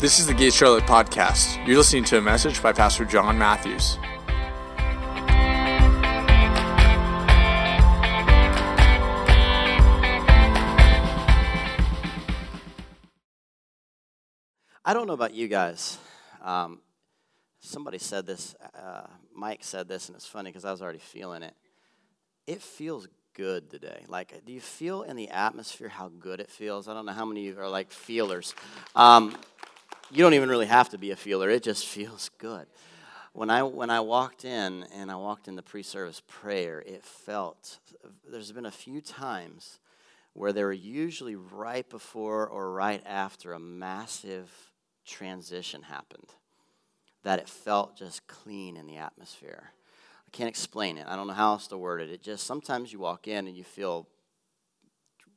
This is the Gate Charlotte podcast. You're listening to a message by Pastor John Matthews. I don't know about you guys. Um, somebody said this, uh, Mike said this, and it's funny because I was already feeling it. It feels good today. Like, do you feel in the atmosphere how good it feels? I don't know how many of you are like feelers. Um, you don't even really have to be a feeler, it just feels good. When I, when I walked in and I walked in the pre service prayer, it felt, there's been a few times where they were usually right before or right after a massive transition happened, that it felt just clean in the atmosphere. I can't explain it. I don't know how else to word it. It just sometimes you walk in and you feel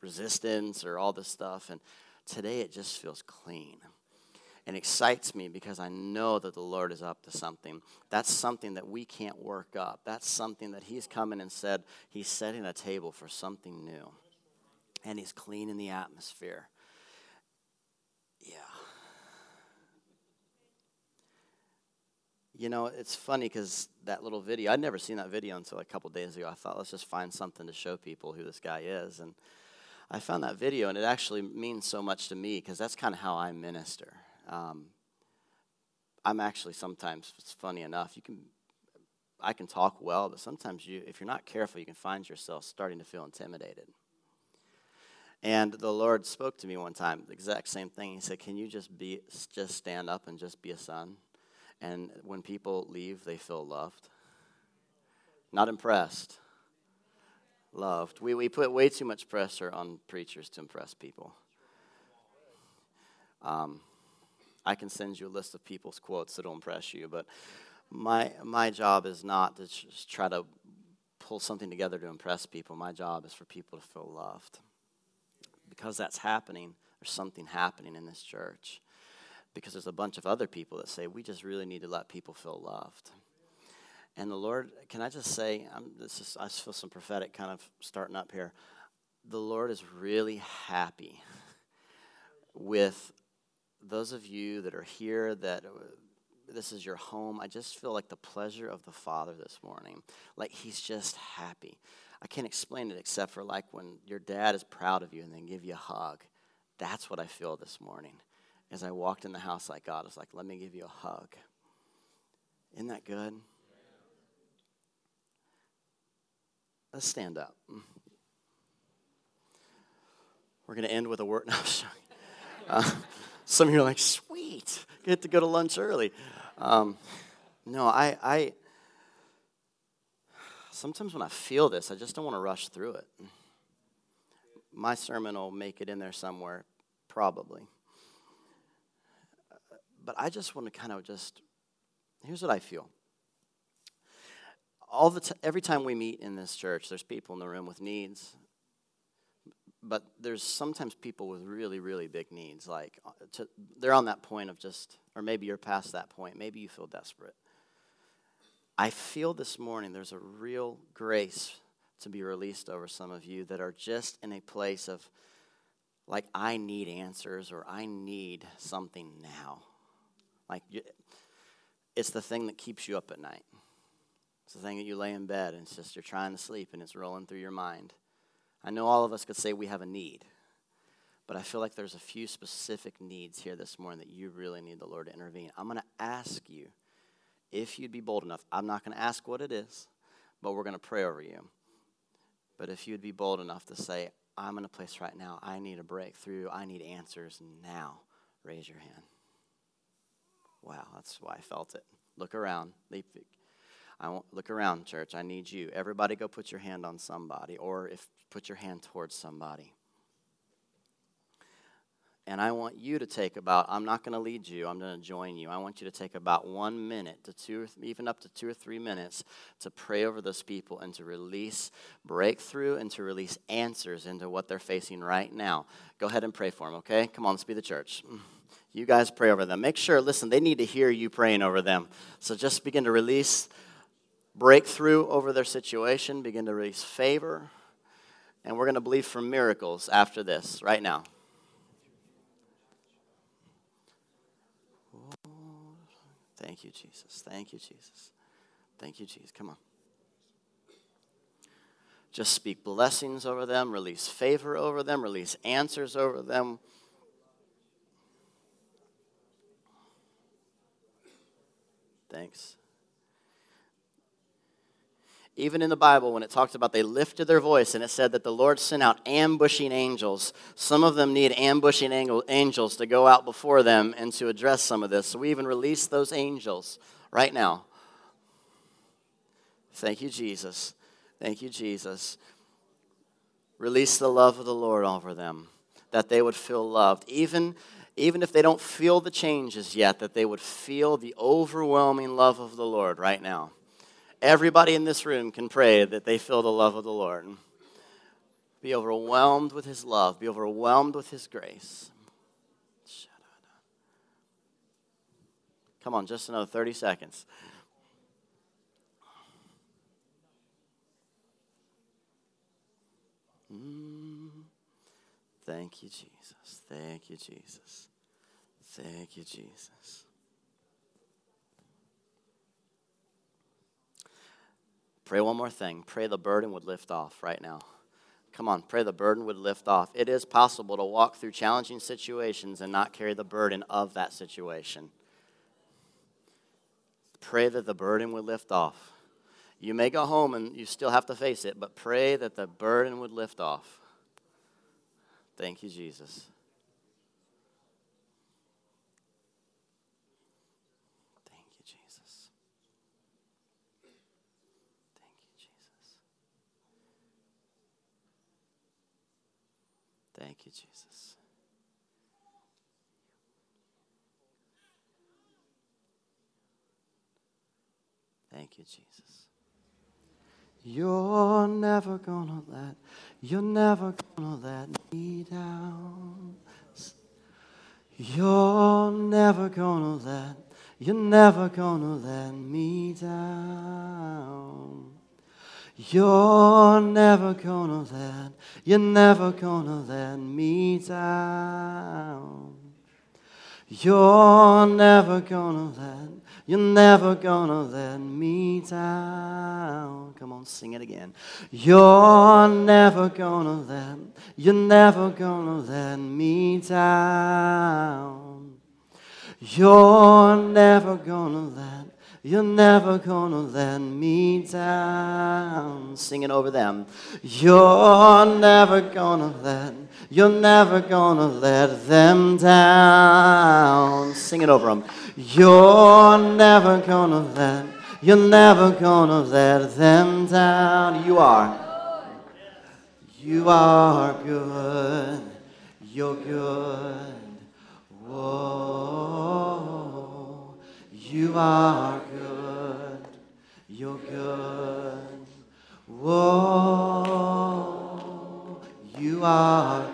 resistance or all this stuff, and today it just feels clean and excites me because I know that the Lord is up to something. That's something that we can't work up. That's something that He's coming and said He's setting a table for something new. And He's cleaning the atmosphere. Yeah. You know, it's funny because that little video, I'd never seen that video until a couple days ago. I thought, let's just find something to show people who this guy is. And I found that video, and it actually means so much to me because that's kind of how I minister. Um, I'm actually sometimes, it's funny enough, you can, I can talk well, but sometimes you, if you're not careful, you can find yourself starting to feel intimidated. And the Lord spoke to me one time, the exact same thing. He said, "Can you just be, just stand up and just be a son?" And when people leave, they feel loved, not impressed, loved. We we put way too much pressure on preachers to impress people. Um, I can send you a list of people's quotes that'll impress you, but my, my job is not to just try to pull something together to impress people. My job is for people to feel loved. Because that's happening, there's something happening in this church. Because there's a bunch of other people that say, we just really need to let people feel loved. And the Lord, can I just say, I'm, this is, I feel some prophetic kind of starting up here. The Lord is really happy with those of you that are here that uh, this is your home, I just feel like the pleasure of the Father this morning. Like He's just happy. I can't explain it except for like when your dad is proud of you and then give you a hug. That's what I feel this morning. As I walked in the house, like God was like, let me give you a hug. Isn't that good? Let's stand up. We're going to end with a word. No, uh, some of you are like, sweet, get to go to lunch early. Um, no, I, I, sometimes when I feel this, I just don't want to rush through it. My sermon will make it in there somewhere, probably. But I just want to kind of just, here's what I feel. All the t- every time we meet in this church, there's people in the room with needs, but there's sometimes people with really really big needs like uh, to, they're on that point of just or maybe you're past that point maybe you feel desperate. I feel this morning there's a real grace to be released over some of you that are just in a place of like i need answers or i need something now. Like it's the thing that keeps you up at night. It's the thing that you lay in bed and it's just you're trying to sleep and it's rolling through your mind I know all of us could say we have a need, but I feel like there's a few specific needs here this morning that you really need the Lord to intervene. I'm going to ask you if you'd be bold enough. I'm not going to ask what it is, but we're going to pray over you. But if you'd be bold enough to say, I'm in a place right now, I need a breakthrough, I need answers now, raise your hand. Wow, that's why I felt it. Look around. I want look around, church. I need you. Everybody go put your hand on somebody, or if put your hand towards somebody. And I want you to take about, I'm not going to lead you, I'm going to join you. I want you to take about one minute to two, even up to two or three minutes to pray over those people and to release breakthrough and to release answers into what they're facing right now. Go ahead and pray for them, okay? Come on, let's be the church. You guys pray over them. Make sure, listen, they need to hear you praying over them. So just begin to release breakthrough over their situation, begin to release favor. And we're going to believe for miracles after this, right now. Thank you, Jesus. Thank you, Jesus. Thank you, Jesus. Come on. Just speak blessings over them, release favor over them, release answers over them. Thanks. Even in the Bible, when it talks about they lifted their voice and it said that the Lord sent out ambushing angels, some of them need ambushing angels to go out before them and to address some of this. So we even release those angels right now. Thank you, Jesus. Thank you, Jesus. Release the love of the Lord over them, that they would feel loved. Even, even if they don't feel the changes yet, that they would feel the overwhelming love of the Lord right now. Everybody in this room can pray that they feel the love of the Lord. Be overwhelmed with His love, be overwhelmed with His grace. Come on, just another 30 seconds. Mm. Thank you, Jesus. Thank you, Jesus. Thank you, Jesus. Pray one more thing. Pray the burden would lift off right now. Come on, pray the burden would lift off. It is possible to walk through challenging situations and not carry the burden of that situation. Pray that the burden would lift off. You may go home and you still have to face it, but pray that the burden would lift off. Thank you, Jesus. Thank you, Jesus. Thank you, Jesus. You're never gonna let, you're never gonna let me down. You're never gonna let, you're never gonna let me down. You're never gonna let, you're never gonna let me down. You're never gonna let, you're never gonna let me down. Come on, sing it again. You're never gonna let, you're never gonna let me down. You're never gonna let, you're never gonna let me down. Singing over them. You're never gonna let, you're never gonna let them down. Singing over them. You're never gonna let, you're never gonna let them down. You are. You are good. You're good. Whoa. You are good, you're good. Whoa, you are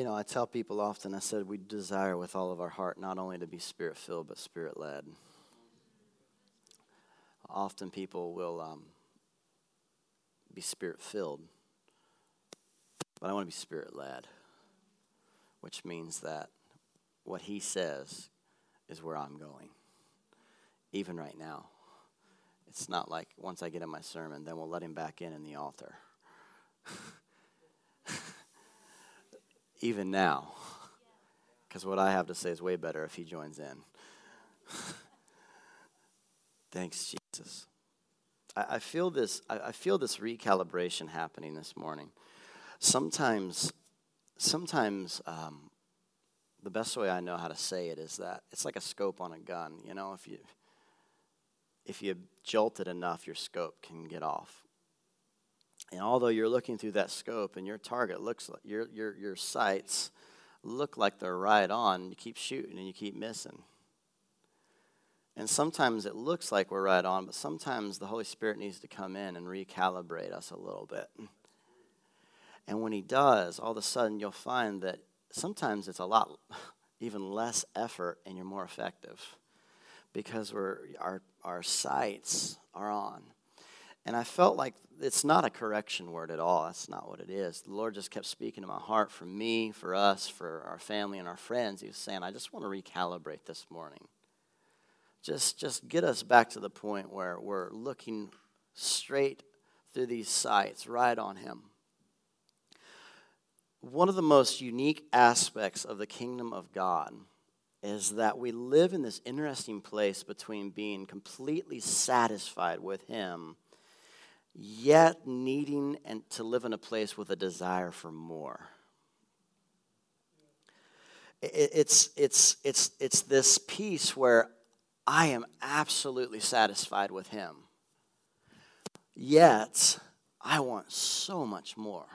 You know, I tell people often, I said, we desire with all of our heart not only to be spirit filled, but spirit led. often people will um, be spirit filled, but I want to be spirit led, which means that what he says is where I'm going, even right now. It's not like once I get in my sermon, then we'll let him back in in the altar. even now, because what I have to say is way better if he joins in. Thanks, Jesus. I, I feel this. I, I feel this recalibration happening this morning. Sometimes, sometimes um, the best way I know how to say it is that it's like a scope on a gun. You know, if you if you jolt it enough, your scope can get off. And although you're looking through that scope and your target looks like your your your sights look like they're right on, you keep shooting and you keep missing. And sometimes it looks like we're right on, but sometimes the Holy Spirit needs to come in and recalibrate us a little bit. And when He does, all of a sudden you'll find that sometimes it's a lot, even less effort, and you're more effective because we're, our, our sights are on. And I felt like it's not a correction word at all. That's not what it is. The Lord just kept speaking to my heart for me, for us, for our family and our friends. He was saying, I just want to recalibrate this morning just just get us back to the point where we're looking straight through these sights right on him one of the most unique aspects of the kingdom of god is that we live in this interesting place between being completely satisfied with him yet needing and to live in a place with a desire for more it's it's it's it's this piece where I am absolutely satisfied with him. Yet, I want so much more.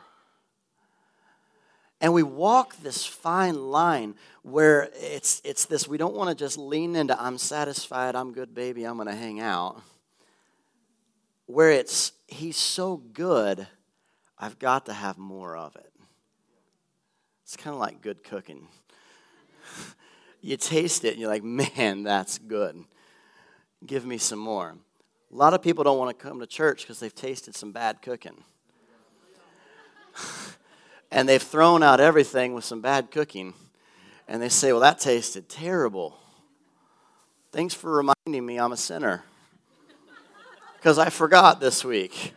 And we walk this fine line where it's, it's this we don't want to just lean into, I'm satisfied, I'm good, baby, I'm going to hang out. Where it's, he's so good, I've got to have more of it. It's kind of like good cooking you taste it and you're like, man, that's good. Give me some more. A lot of people don't want to come to church because they've tasted some bad cooking. and they've thrown out everything with some bad cooking. And they say, well, that tasted terrible. Thanks for reminding me I'm a sinner. Because I forgot this week.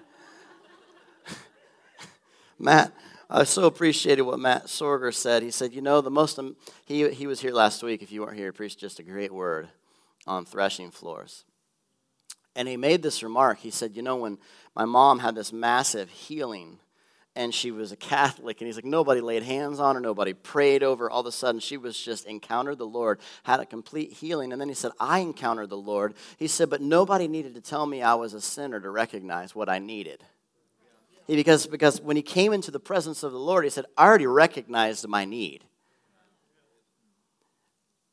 Matt, I so appreciated what Matt Sorger said. He said, You know, the most, he, he was here last week. If you weren't here, he preached just a great word on threshing floors. And he made this remark. He said, You know, when my mom had this massive healing and she was a Catholic, and he's like, nobody laid hands on her, nobody prayed over her. All of a sudden, she was just encountered the Lord, had a complete healing. And then he said, I encountered the Lord. He said, but nobody needed to tell me I was a sinner to recognize what I needed because, because when he came into the presence of the Lord, he said, I already recognized my need.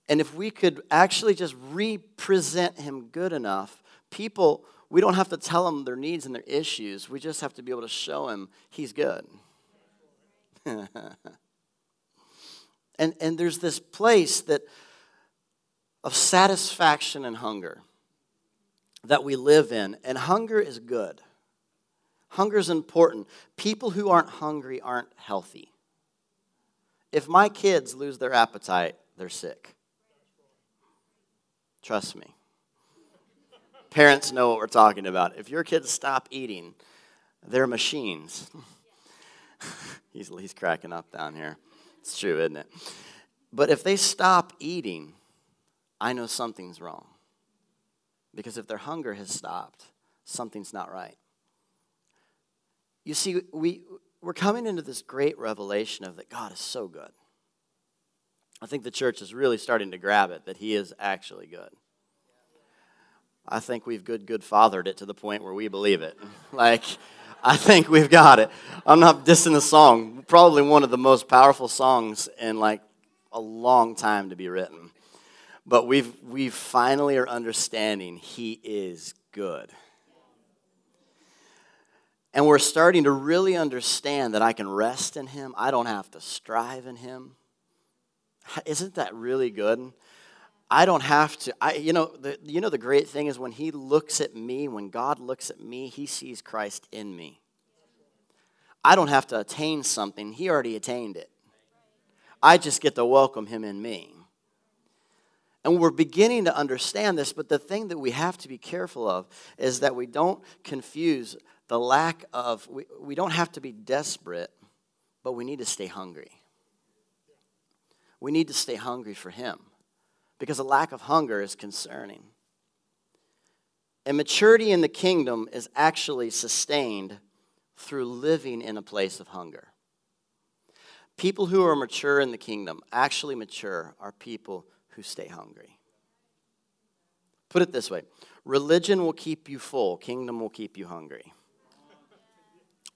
And if we could actually just represent him good enough, people, we don't have to tell them their needs and their issues. We just have to be able to show him he's good. and, and there's this place that of satisfaction and hunger that we live in. And hunger is good. Hunger is important. People who aren't hungry aren't healthy. If my kids lose their appetite, they're sick. Trust me. Parents know what we're talking about. If your kids stop eating, they're machines. he's, he's cracking up down here. It's true, isn't it? But if they stop eating, I know something's wrong. Because if their hunger has stopped, something's not right. You see, we, we're coming into this great revelation of that God is so good. I think the church is really starting to grab it that He is actually good. I think we've good, good fathered it to the point where we believe it. like, I think we've got it. I'm not dissing the song. Probably one of the most powerful songs in like a long time to be written. But we've we finally are understanding He is good. And we're starting to really understand that I can rest in Him. I don't have to strive in Him. Isn't that really good? I don't have to. I, you know, the, you know the great thing is when He looks at me, when God looks at me, He sees Christ in me. I don't have to attain something; He already attained it. I just get to welcome Him in me. And we're beginning to understand this, but the thing that we have to be careful of is that we don't confuse the lack of, we, we don't have to be desperate, but we need to stay hungry. We need to stay hungry for Him because a lack of hunger is concerning. And maturity in the kingdom is actually sustained through living in a place of hunger. People who are mature in the kingdom, actually mature, are people who stay hungry. Put it this way religion will keep you full, kingdom will keep you hungry.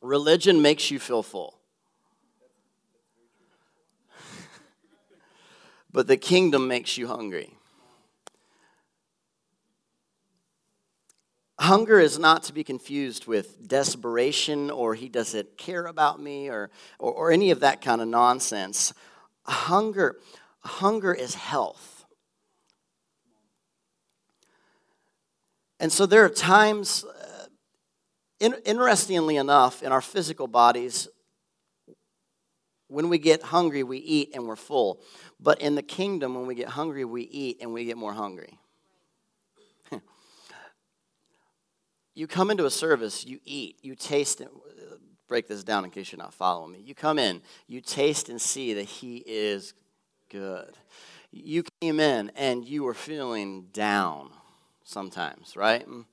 Religion makes you feel full. But the kingdom makes you hungry. Hunger is not to be confused with desperation or he doesn't care about me or, or, or any of that kind of nonsense. Hunger, hunger is health. And so there are times, uh, in, interestingly enough, in our physical bodies, when we get hungry, we eat and we're full. But in the kingdom, when we get hungry, we eat and we get more hungry. you come into a service, you eat, you taste it. Break this down in case you're not following me. You come in, you taste and see that He is good. You came in and you were feeling down sometimes, right? Mm.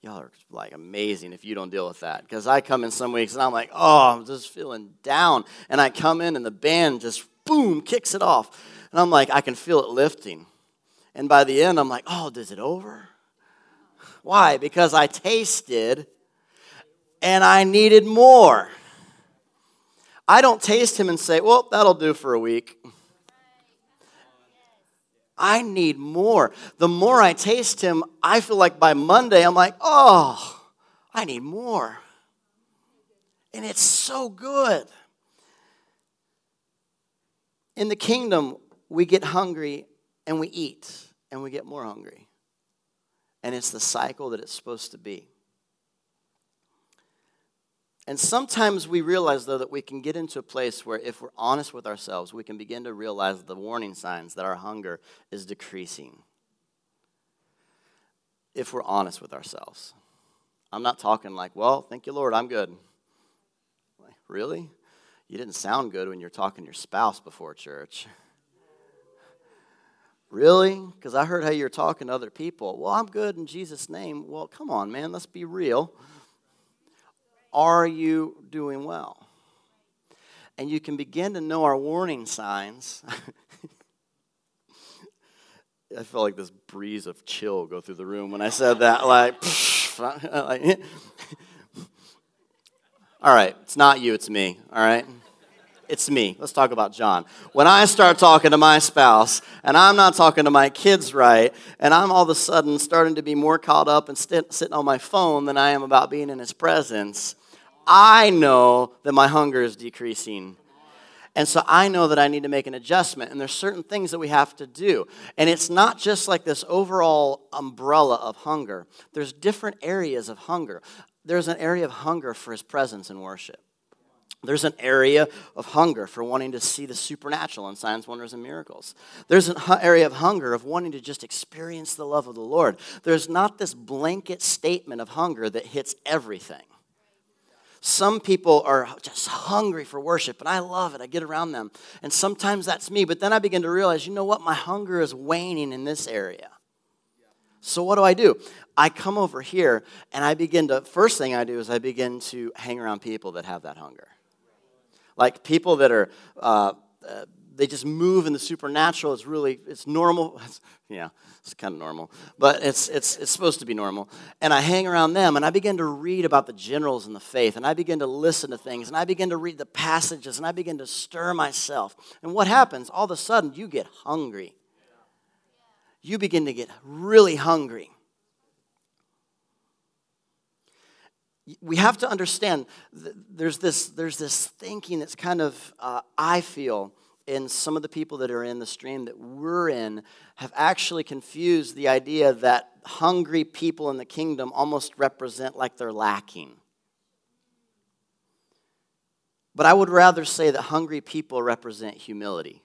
Y'all are like amazing if you don't deal with that. Because I come in some weeks and I'm like, oh, I'm just feeling down. And I come in and the band just boom kicks it off. And I'm like, I can feel it lifting. And by the end, I'm like, oh, is it over? Why? Because I tasted and I needed more. I don't taste him and say, well, that'll do for a week. I need more. The more I taste him, I feel like by Monday, I'm like, oh, I need more. And it's so good. In the kingdom, we get hungry and we eat and we get more hungry. And it's the cycle that it's supposed to be. And sometimes we realize, though, that we can get into a place where, if we're honest with ourselves, we can begin to realize the warning signs that our hunger is decreasing. If we're honest with ourselves. I'm not talking like, well, thank you, Lord, I'm good. Really? You didn't sound good when you're talking to your spouse before church. Really? Because I heard how you're talking to other people. Well, I'm good in Jesus' name. Well, come on, man, let's be real. Are you doing well? And you can begin to know our warning signs. I felt like this breeze of chill go through the room when I said that. Like all right, it's not you, it's me, all right? It's me. Let's talk about John. When I start talking to my spouse and I'm not talking to my kids right, and I'm all of a sudden starting to be more caught up and st- sitting on my phone than I am about being in his presence, I know that my hunger is decreasing. And so I know that I need to make an adjustment. And there's certain things that we have to do. And it's not just like this overall umbrella of hunger, there's different areas of hunger. There's an area of hunger for his presence in worship. There's an area of hunger for wanting to see the supernatural and signs, wonders, and miracles. There's an area of hunger of wanting to just experience the love of the Lord. There's not this blanket statement of hunger that hits everything. Some people are just hungry for worship, and I love it. I get around them. And sometimes that's me, but then I begin to realize, you know what? My hunger is waning in this area. So what do I do? I come over here and I begin to, first thing I do is I begin to hang around people that have that hunger. Like people that are, uh, they just move in the supernatural. It's really, it's normal. It's, yeah, it's kind of normal, but it's, it's, it's supposed to be normal. And I hang around them and I begin to read about the generals in the faith and I begin to listen to things and I begin to read the passages and I begin to stir myself. And what happens? All of a sudden, you get hungry. You begin to get really hungry. We have to understand there's this, there's this thinking that's kind of, uh, I feel, in some of the people that are in the stream that we're in have actually confused the idea that hungry people in the kingdom almost represent like they're lacking. But I would rather say that hungry people represent humility.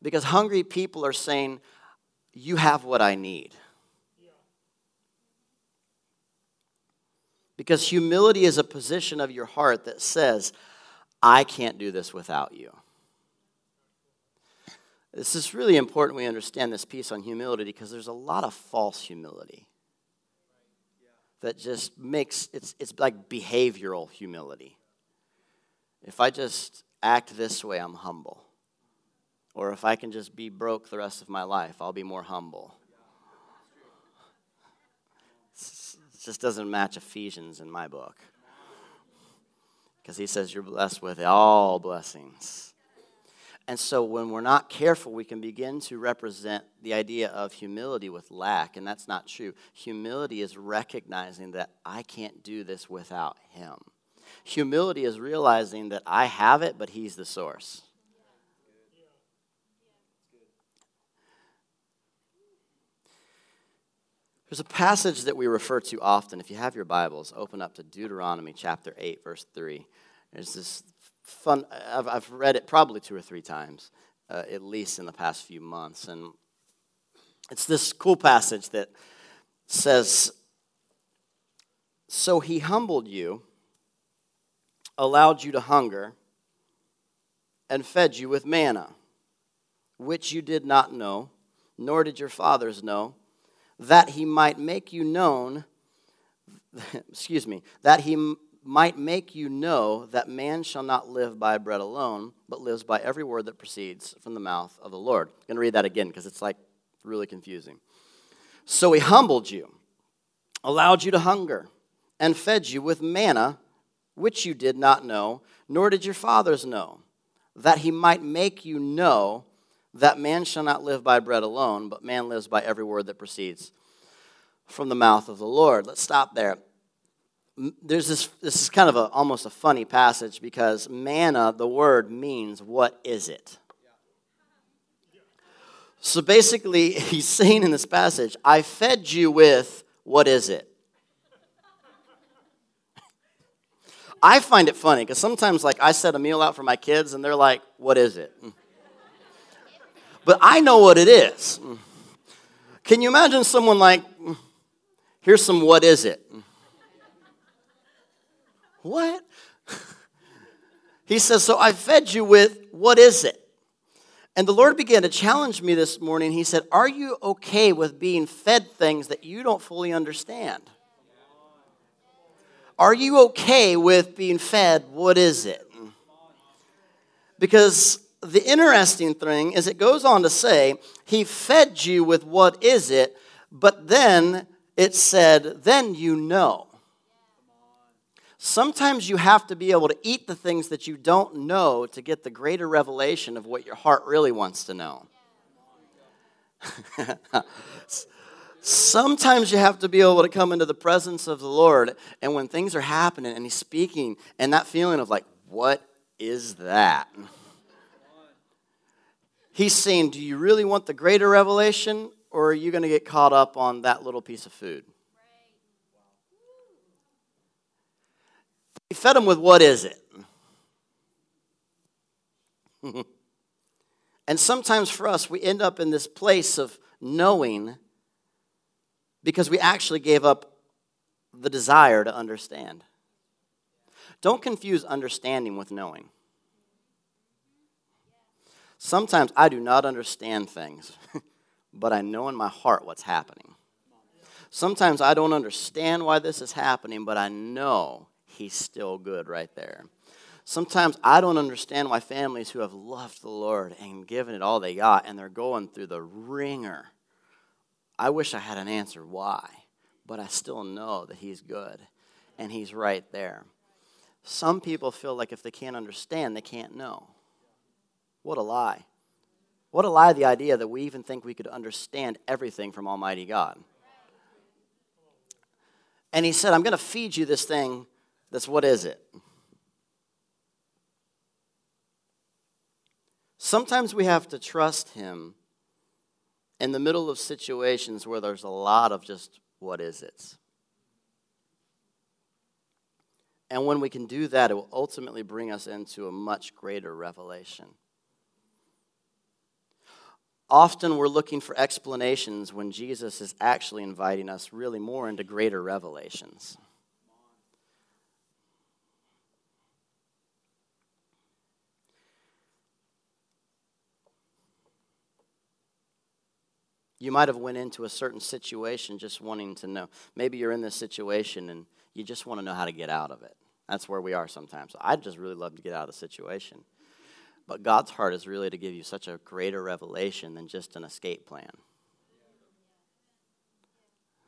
Because hungry people are saying, You have what I need. Because humility is a position of your heart that says, I can't do this without you. This is really important we understand this piece on humility because there's a lot of false humility that just makes it's, it's like behavioral humility. If I just act this way, I'm humble. Or if I can just be broke the rest of my life, I'll be more humble. It just doesn't match Ephesians in my book. Because he says you're blessed with all blessings. And so when we're not careful, we can begin to represent the idea of humility with lack, and that's not true. Humility is recognizing that I can't do this without him. Humility is realizing that I have it, but he's the source. There's a passage that we refer to often. If you have your Bibles, open up to Deuteronomy chapter 8, verse 3. There's this fun, I've, I've read it probably two or three times, uh, at least in the past few months. And it's this cool passage that says, So he humbled you, allowed you to hunger, and fed you with manna, which you did not know, nor did your fathers know that he might make you known, excuse me, that he might make you know that man shall not live by bread alone, but lives by every word that proceeds from the mouth of the Lord. I'm going to read that again because it's like really confusing. So he humbled you, allowed you to hunger, and fed you with manna, which you did not know, nor did your fathers know, that he might make you know that man shall not live by bread alone, but man lives by every word that proceeds from the mouth of the Lord. Let's stop there. There's this, this is kind of a, almost a funny passage because manna, the word, means what is it? So basically, he's saying in this passage, I fed you with what is it? I find it funny because sometimes, like, I set a meal out for my kids and they're like, What is it? Mm. But I know what it is. Can you imagine someone like, here's some what is it? What? he says, So I fed you with what is it? And the Lord began to challenge me this morning. He said, Are you okay with being fed things that you don't fully understand? Are you okay with being fed what is it? Because the interesting thing is it goes on to say, He fed you with what is it, but then it said, Then you know. Sometimes you have to be able to eat the things that you don't know to get the greater revelation of what your heart really wants to know. Sometimes you have to be able to come into the presence of the Lord, and when things are happening and He's speaking, and that feeling of like, what is that? He's saying, Do you really want the greater revelation, or are you going to get caught up on that little piece of food? He fed him with what is it? and sometimes for us, we end up in this place of knowing because we actually gave up the desire to understand. Don't confuse understanding with knowing. Sometimes I do not understand things, but I know in my heart what's happening. Sometimes I don't understand why this is happening, but I know He's still good right there. Sometimes I don't understand why families who have loved the Lord and given it all they got and they're going through the ringer. I wish I had an answer why, but I still know that He's good and He's right there. Some people feel like if they can't understand, they can't know. What a lie. What a lie, the idea that we even think we could understand everything from Almighty God. And he said, I'm going to feed you this thing that's what is it? Sometimes we have to trust Him in the middle of situations where there's a lot of just what is it? And when we can do that, it will ultimately bring us into a much greater revelation. Often we're looking for explanations when Jesus is actually inviting us really more into greater revelations. You might have went into a certain situation just wanting to know. Maybe you're in this situation and you just want to know how to get out of it. That's where we are sometimes. I'd just really love to get out of the situation. But God's heart is really to give you such a greater revelation than just an escape plan.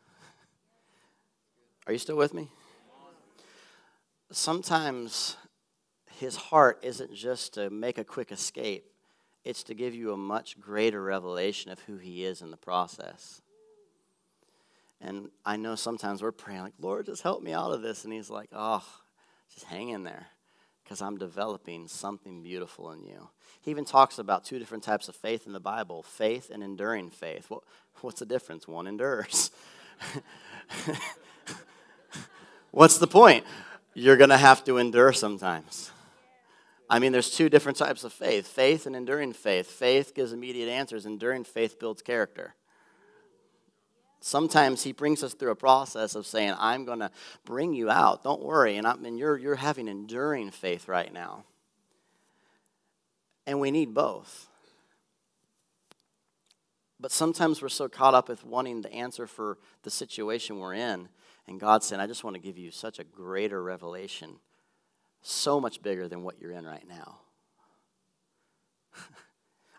Are you still with me? Sometimes his heart isn't just to make a quick escape, it's to give you a much greater revelation of who He is in the process. And I know sometimes we're praying, like, Lord, just help me out of this. And He's like, oh, just hang in there because I'm developing something beautiful in you. He even talks about two different types of faith in the Bible faith and enduring faith. Well, what's the difference? One endures. what's the point? You're going to have to endure sometimes. I mean, there's two different types of faith faith and enduring faith. Faith gives immediate answers, enduring faith builds character. Sometimes he brings us through a process of saying, I'm going to bring you out. Don't worry. And, mean, you're, you're having enduring faith right now. And we need both. But sometimes we're so caught up with wanting the answer for the situation we're in. And God said, I just want to give you such a greater revelation so much bigger than what you're in right now.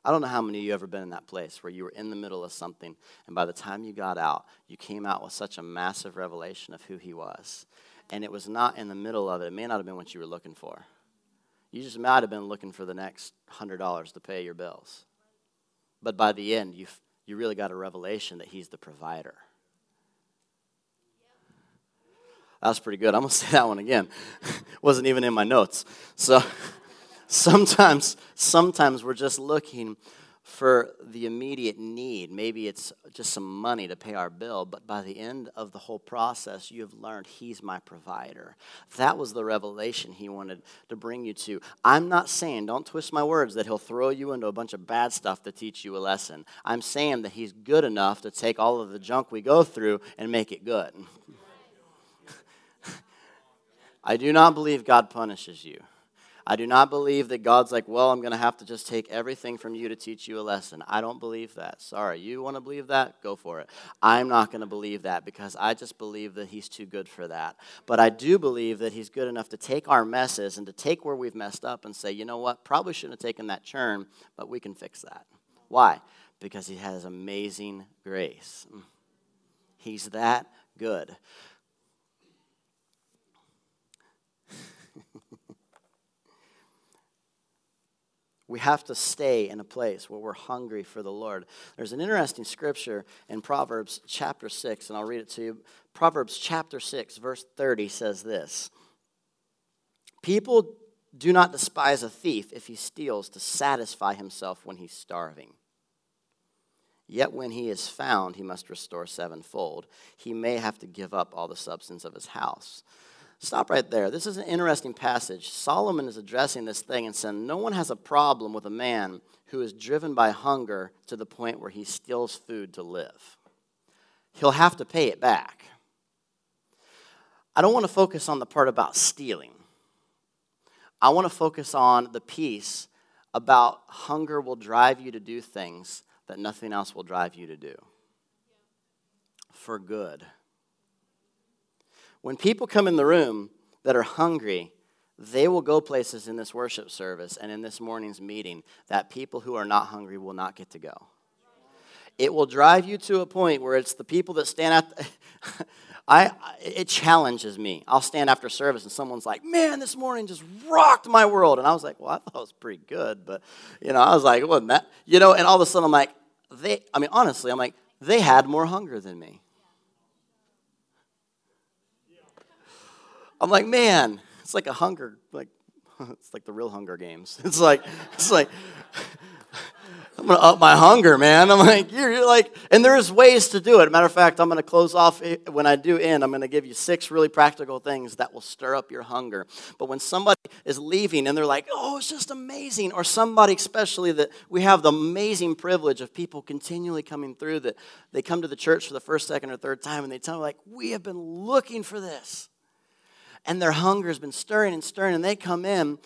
I don't know how many of you ever been in that place where you were in the middle of something, and by the time you got out, you came out with such a massive revelation of who He was. And it was not in the middle of it, it may not have been what you were looking for. You just might have been looking for the next $100 to pay your bills. But by the end, you you really got a revelation that He's the provider. That was pretty good. I'm going to say that one again. Wasn't even in my notes. So sometimes, sometimes we're just looking for the immediate need. Maybe it's just some money to pay our bill, but by the end of the whole process, you have learned He's my provider. That was the revelation He wanted to bring you to. I'm not saying, don't twist my words, that He'll throw you into a bunch of bad stuff to teach you a lesson. I'm saying that He's good enough to take all of the junk we go through and make it good. I do not believe God punishes you. I do not believe that God's like, well, I'm going to have to just take everything from you to teach you a lesson. I don't believe that. Sorry. You want to believe that? Go for it. I'm not going to believe that because I just believe that He's too good for that. But I do believe that He's good enough to take our messes and to take where we've messed up and say, you know what? Probably shouldn't have taken that churn, but we can fix that. Why? Because He has amazing grace. Mm. He's that good. We have to stay in a place where we're hungry for the Lord. There's an interesting scripture in Proverbs chapter 6, and I'll read it to you. Proverbs chapter 6, verse 30 says this People do not despise a thief if he steals to satisfy himself when he's starving. Yet when he is found, he must restore sevenfold. He may have to give up all the substance of his house. Stop right there. This is an interesting passage. Solomon is addressing this thing and saying, No one has a problem with a man who is driven by hunger to the point where he steals food to live. He'll have to pay it back. I don't want to focus on the part about stealing. I want to focus on the piece about hunger will drive you to do things that nothing else will drive you to do for good. When people come in the room that are hungry, they will go places in this worship service and in this morning's meeting that people who are not hungry will not get to go. It will drive you to a point where it's the people that stand at. I, it challenges me. I'll stand after service and someone's like, "Man, this morning just rocked my world," and I was like, "Well, I thought it was pretty good," but you know, I was like, "Wasn't that?" You know, and all of a sudden I'm like, "They." I mean, honestly, I'm like, they had more hunger than me. I'm like, man, it's like a hunger, like it's like the real Hunger Games. It's like, it's like, I'm gonna up my hunger, man. I'm like, you're, you're, like, and there's ways to do it. Matter of fact, I'm gonna close off when I do end. I'm gonna give you six really practical things that will stir up your hunger. But when somebody is leaving and they're like, oh, it's just amazing, or somebody especially that we have the amazing privilege of people continually coming through that they come to the church for the first, second, or third time, and they tell me like, we have been looking for this, and their hunger has been stirring and stirring, and they come in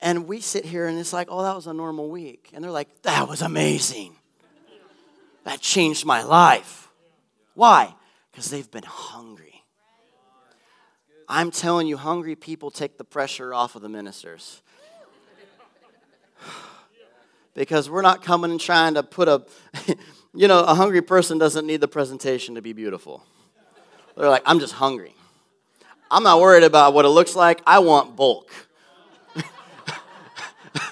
and we sit here and it's like, oh, that was a normal week. And they're like, that was amazing. That changed my life. Why? Because they've been hungry. I'm telling you, hungry people take the pressure off of the ministers. because we're not coming and trying to put a, you know, a hungry person doesn't need the presentation to be beautiful. They're like, I'm just hungry. I'm not worried about what it looks like. I want bulk.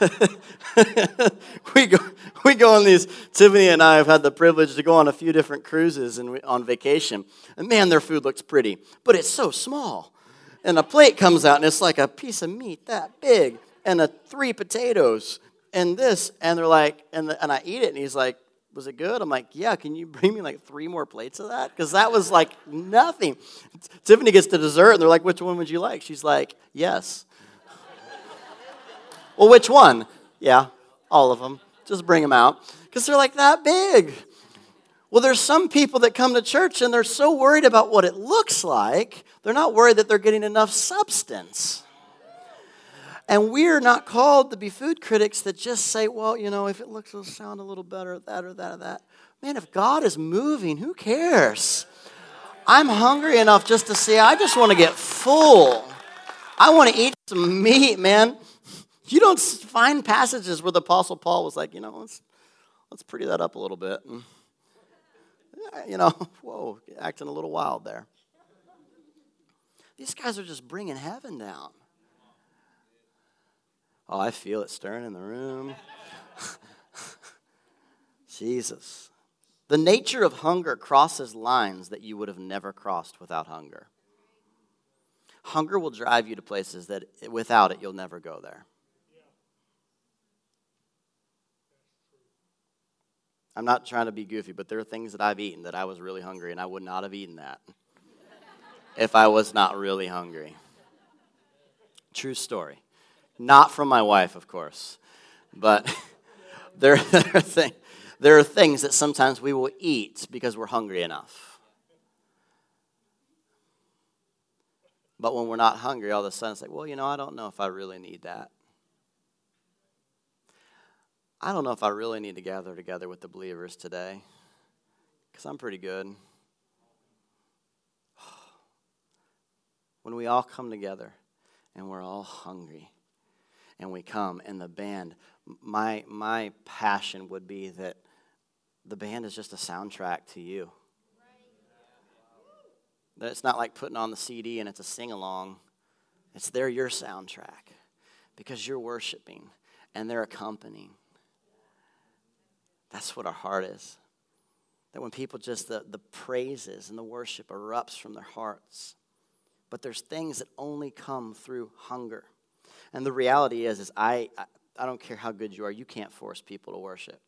we go we go on these tiffany and i have had the privilege to go on a few different cruises and we, on vacation and man their food looks pretty but it's so small and a plate comes out and it's like a piece of meat that big and a three potatoes and this and they're like and, the, and i eat it and he's like was it good i'm like yeah can you bring me like three more plates of that because that was like nothing tiffany gets to dessert and they're like which one would you like she's like yes well, which one? Yeah, all of them. Just bring them out. Because they're like that big. Well, there's some people that come to church and they're so worried about what it looks like, they're not worried that they're getting enough substance. And we're not called to be food critics that just say, well, you know, if it looks or sound a little better, that or that or that. Man, if God is moving, who cares? I'm hungry enough just to see, I just want to get full. I want to eat some meat, man. You don't find passages where the Apostle Paul was like, you know, let's, let's pretty that up a little bit. And, you know, whoa, acting a little wild there. These guys are just bringing heaven down. Oh, I feel it stirring in the room. Jesus. The nature of hunger crosses lines that you would have never crossed without hunger. Hunger will drive you to places that without it, you'll never go there. I'm not trying to be goofy, but there are things that I've eaten that I was really hungry, and I would not have eaten that if I was not really hungry. True story. Not from my wife, of course, but there, are thing, there are things that sometimes we will eat because we're hungry enough. But when we're not hungry, all of a sudden it's like, well, you know, I don't know if I really need that. I don't know if I really need to gather together with the believers today because I'm pretty good. When we all come together and we're all hungry and we come and the band, my, my passion would be that the band is just a soundtrack to you. That it's not like putting on the CD and it's a sing along. It's they're your soundtrack because you're worshiping and they're accompanying. That's what our heart is. That when people just, the, the praises and the worship erupts from their hearts. But there's things that only come through hunger. And the reality is, is I, I, don't care how good you are, you can't force people to worship.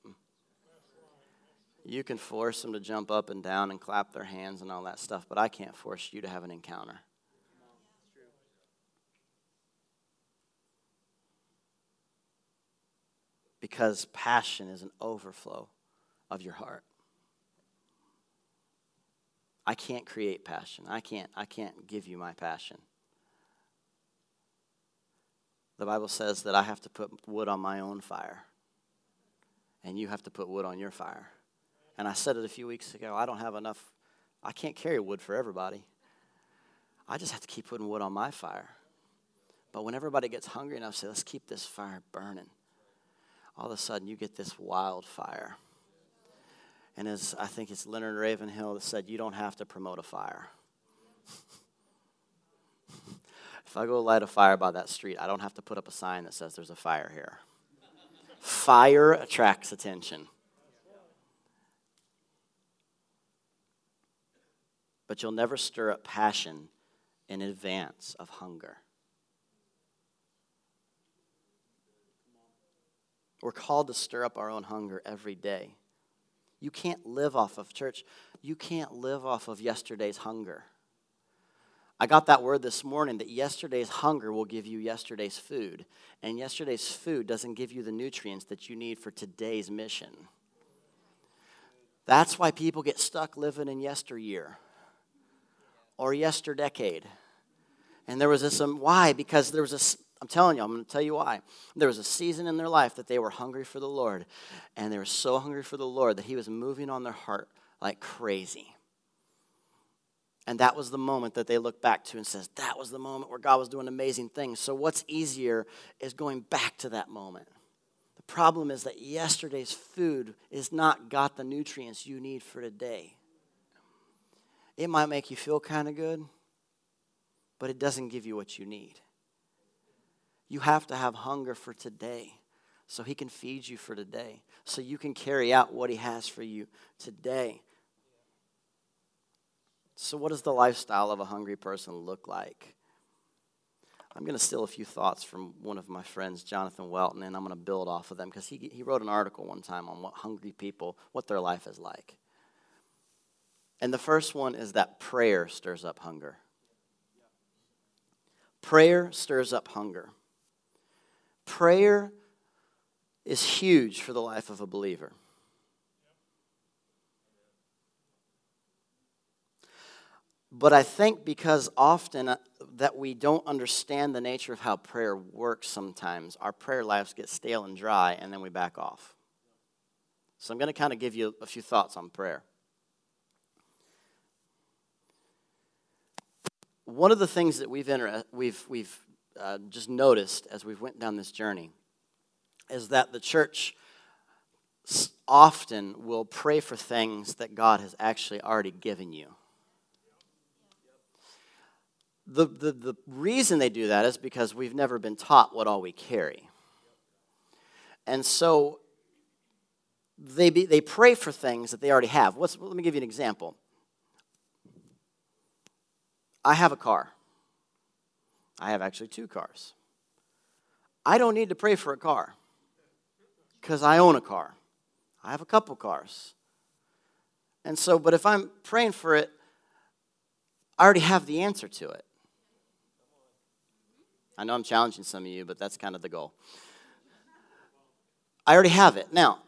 You can force them to jump up and down and clap their hands and all that stuff, but I can't force you to have an encounter. because passion is an overflow of your heart. I can't create passion. I can't I can't give you my passion. The Bible says that I have to put wood on my own fire. And you have to put wood on your fire. And I said it a few weeks ago, I don't have enough I can't carry wood for everybody. I just have to keep putting wood on my fire. But when everybody gets hungry enough, say, let's keep this fire burning all of a sudden you get this wildfire. And as I think it's Leonard Ravenhill that said, you don't have to promote a fire. if I go light a fire by that street, I don't have to put up a sign that says there's a fire here. fire attracts attention. But you'll never stir up passion in advance of hunger. We're called to stir up our own hunger every day. You can't live off of church. You can't live off of yesterday's hunger. I got that word this morning that yesterday's hunger will give you yesterday's food, and yesterday's food doesn't give you the nutrients that you need for today's mission. That's why people get stuck living in yesteryear or yesterdecade. And there was this, um, why? Because there was a, I'm telling you, I'm going to tell you why. There was a season in their life that they were hungry for the Lord, and they were so hungry for the Lord that He was moving on their heart like crazy. And that was the moment that they look back to and says, that was the moment where God was doing amazing things. So what's easier is going back to that moment. The problem is that yesterday's food is not got the nutrients you need for today. It might make you feel kind of good, but it doesn't give you what you need. You have to have hunger for today so he can feed you for today, so you can carry out what he has for you today. So, what does the lifestyle of a hungry person look like? I'm going to steal a few thoughts from one of my friends, Jonathan Welton, and I'm going to build off of them because he, he wrote an article one time on what hungry people, what their life is like. And the first one is that prayer stirs up hunger. Prayer stirs up hunger. Prayer is huge for the life of a believer. But I think because often uh, that we don't understand the nature of how prayer works sometimes, our prayer lives get stale and dry and then we back off. So I'm going to kind of give you a few thoughts on prayer. One of the things that we've, inter- we've, we've uh, just noticed as we've went down this journey is that the church often will pray for things that God has actually already given you. The, the, the reason they do that is because we've never been taught what all we carry. And so they, be, they pray for things that they already have. What's, let me give you an example. I have a car. I have actually two cars. I don't need to pray for a car because I own a car. I have a couple cars. And so, but if I'm praying for it, I already have the answer to it. I know I'm challenging some of you, but that's kind of the goal. I already have it. Now,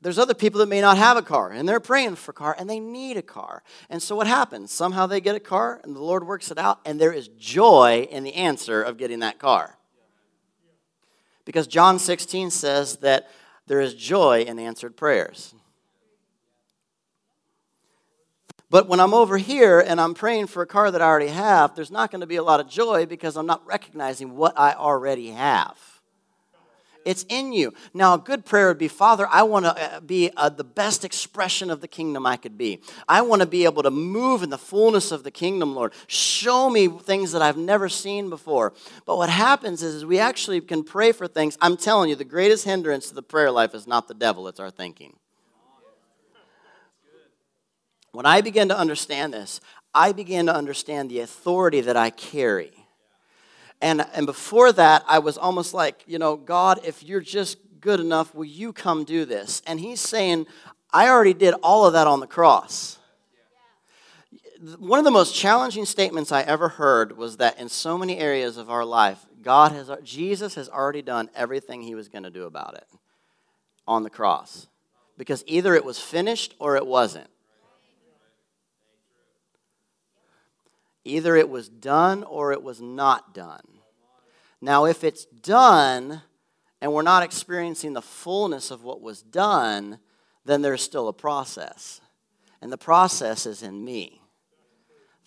there's other people that may not have a car and they're praying for a car and they need a car. And so what happens? Somehow they get a car and the Lord works it out and there is joy in the answer of getting that car. Because John 16 says that there is joy in answered prayers. But when I'm over here and I'm praying for a car that I already have, there's not going to be a lot of joy because I'm not recognizing what I already have. It's in you. Now, a good prayer would be Father, I want to uh, be uh, the best expression of the kingdom I could be. I want to be able to move in the fullness of the kingdom, Lord. Show me things that I've never seen before. But what happens is, is we actually can pray for things. I'm telling you, the greatest hindrance to the prayer life is not the devil, it's our thinking. When I began to understand this, I began to understand the authority that I carry. And, and before that, I was almost like, you know, God, if you're just good enough, will you come do this? And he's saying, I already did all of that on the cross. One of the most challenging statements I ever heard was that in so many areas of our life, God has, Jesus has already done everything he was going to do about it on the cross. Because either it was finished or it wasn't. Either it was done or it was not done. Now, if it's done and we're not experiencing the fullness of what was done, then there's still a process. And the process is in me.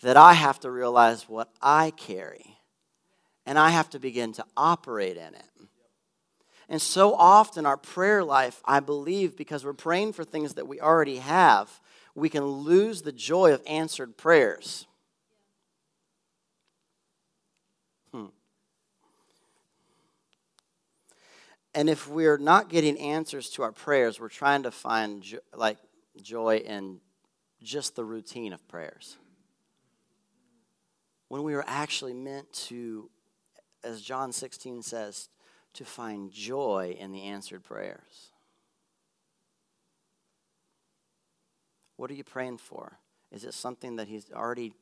That I have to realize what I carry. And I have to begin to operate in it. And so often, our prayer life, I believe, because we're praying for things that we already have, we can lose the joy of answered prayers. And if we're not getting answers to our prayers, we're trying to find jo- like joy in just the routine of prayers. When we were actually meant to, as John 16 says, to find joy in the answered prayers. What are you praying for? Is it something that He's already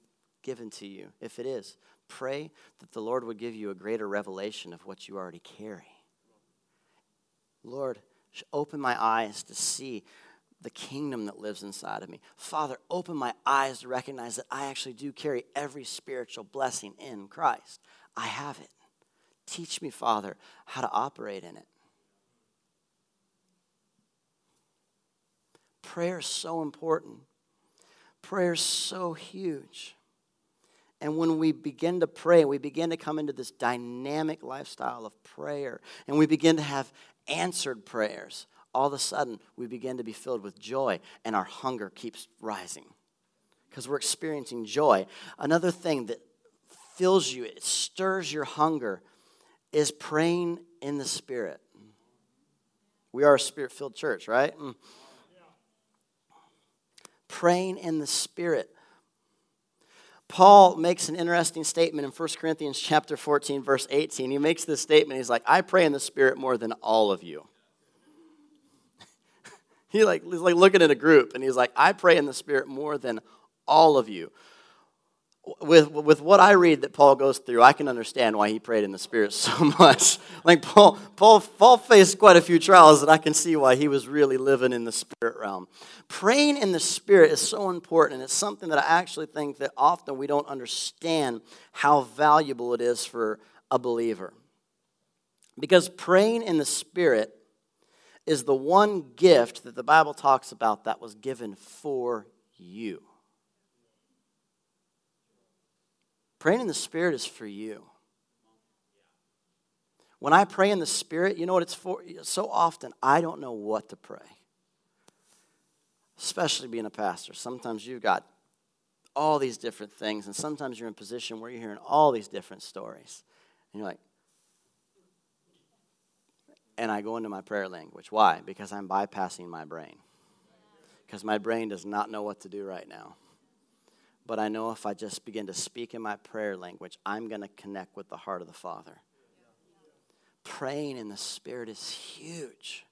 given to you? If it is, pray that the Lord would give you a greater revelation of what you already carry. Lord, open my eyes to see the kingdom that lives inside of me. Father, open my eyes to recognize that I actually do carry every spiritual blessing in Christ. I have it. Teach me, Father, how to operate in it. Prayer is so important. Prayer is so huge. And when we begin to pray, we begin to come into this dynamic lifestyle of prayer, and we begin to have answered prayers all of a sudden we begin to be filled with joy and our hunger keeps rising because we're experiencing joy. Another thing that fills you, it stirs your hunger, is praying in the Spirit. We are a spirit filled church, right? Mm. Praying in the Spirit. Paul makes an interesting statement in 1 Corinthians chapter 14 verse 18. He makes this statement. He's like, "I pray in the spirit more than all of you." He like, he's like looking at a group and he's like, I pray in the Spirit more than all of you. With, with what I read that Paul goes through, I can understand why he prayed in the Spirit so much. Like Paul, Paul, Paul faced quite a few trials, and I can see why he was really living in the Spirit realm. Praying in the Spirit is so important, and it's something that I actually think that often we don't understand how valuable it is for a believer. Because praying in the Spirit is the one gift that the Bible talks about that was given for you. Praying in the Spirit is for you. When I pray in the Spirit, you know what it's for? So often, I don't know what to pray. Especially being a pastor. Sometimes you've got all these different things, and sometimes you're in a position where you're hearing all these different stories. And you're like, and I go into my prayer language. Why? Because I'm bypassing my brain. Because my brain does not know what to do right now. But I know if I just begin to speak in my prayer language, I'm going to connect with the heart of the Father. Praying in the Spirit is huge.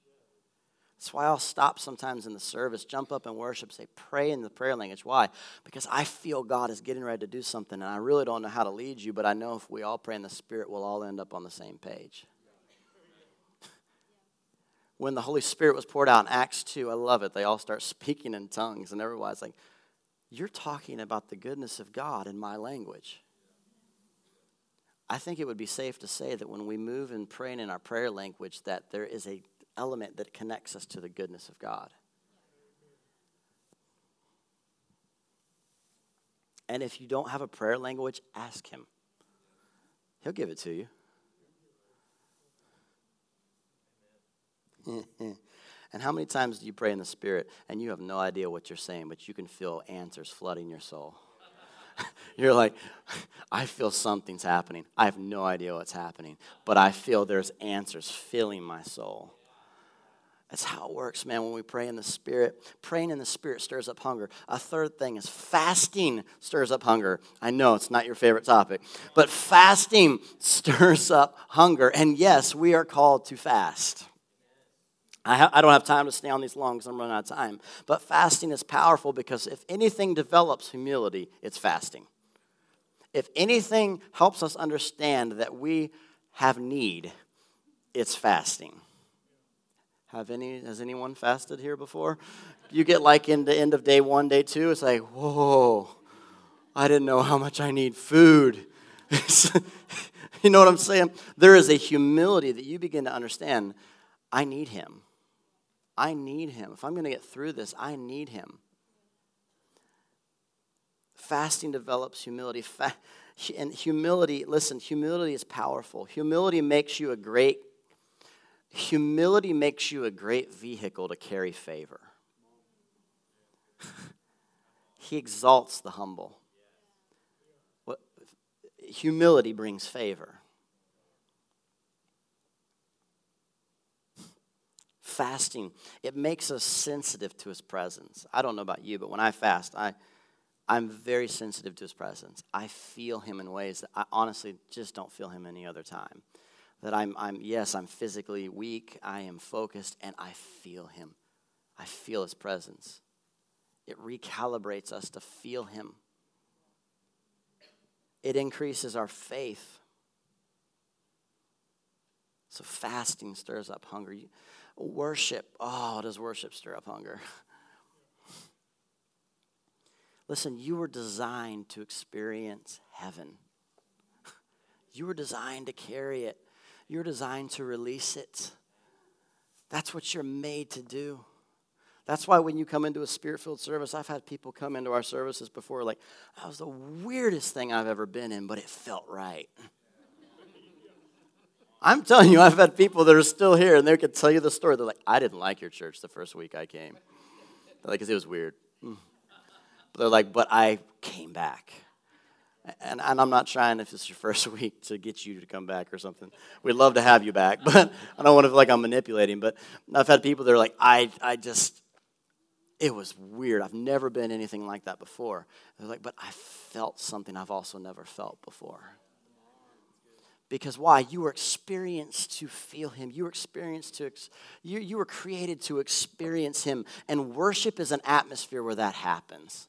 That's why I'll stop sometimes in the service, jump up and worship, say, pray in the prayer language. Why? Because I feel God is getting ready to do something, and I really don't know how to lead you, but I know if we all pray in the Spirit, we'll all end up on the same page when the Holy Spirit was poured out in Acts 2, I love it. They all start speaking in tongues, and everybody's like, You're talking about the goodness of God in my language. I think it would be safe to say that when we move in praying in our prayer language, that there is a element that connects us to the goodness of God. And if you don't have a prayer language, ask Him. He'll give it to you. and how many times do you pray in the Spirit and you have no idea what you're saying, but you can feel answers flooding your soul? you're like, I feel something's happening. I have no idea what's happening, but I feel there's answers filling my soul. That's how it works, man, when we pray in the Spirit. Praying in the Spirit stirs up hunger. A third thing is fasting stirs up hunger. I know it's not your favorite topic, but fasting stirs up hunger. And yes, we are called to fast. I, ha- I don't have time to stay on these long because I'm running out of time. But fasting is powerful because if anything develops humility, it's fasting. If anything helps us understand that we have need, it's fasting. Have any has anyone fasted here before? You get like in the end of day one, day two, it's like, whoa, I didn't know how much I need food. you know what I'm saying? There is a humility that you begin to understand. I need him. I need him. If I'm going to get through this, I need him. Fasting develops humility. And humility, listen, humility is powerful. Humility makes you a great humility makes you a great vehicle to carry favor. he exalts the humble. What, humility brings favor. Fasting, it makes us sensitive to his presence. I don't know about you, but when I fast, I, I'm very sensitive to his presence. I feel him in ways that I honestly just don't feel him any other time. that I'm, I'm, yes, I'm physically weak, I am focused, and I feel Him. I feel His presence. It recalibrates us to feel Him, it increases our faith. So, fasting stirs up hunger. Worship, oh, does worship stir up hunger? Listen, you were designed to experience heaven. You were designed to carry it. You're designed to release it. That's what you're made to do. That's why when you come into a spirit filled service, I've had people come into our services before, like, that was the weirdest thing I've ever been in, but it felt right. I'm telling you, I've had people that are still here and they could tell you the story. They're like, I didn't like your church the first week I came. They're like, because it was weird. Mm. But they're like, but I came back. And, and I'm not trying, if it's your first week, to get you to come back or something. We'd love to have you back, but I don't want to feel like I'm manipulating. But I've had people that are like, I, I just, it was weird. I've never been anything like that before. They're like, but I felt something I've also never felt before. Because why? You were experienced to feel Him. You were experienced to, ex- you, you were created to experience Him. And worship is an atmosphere where that happens.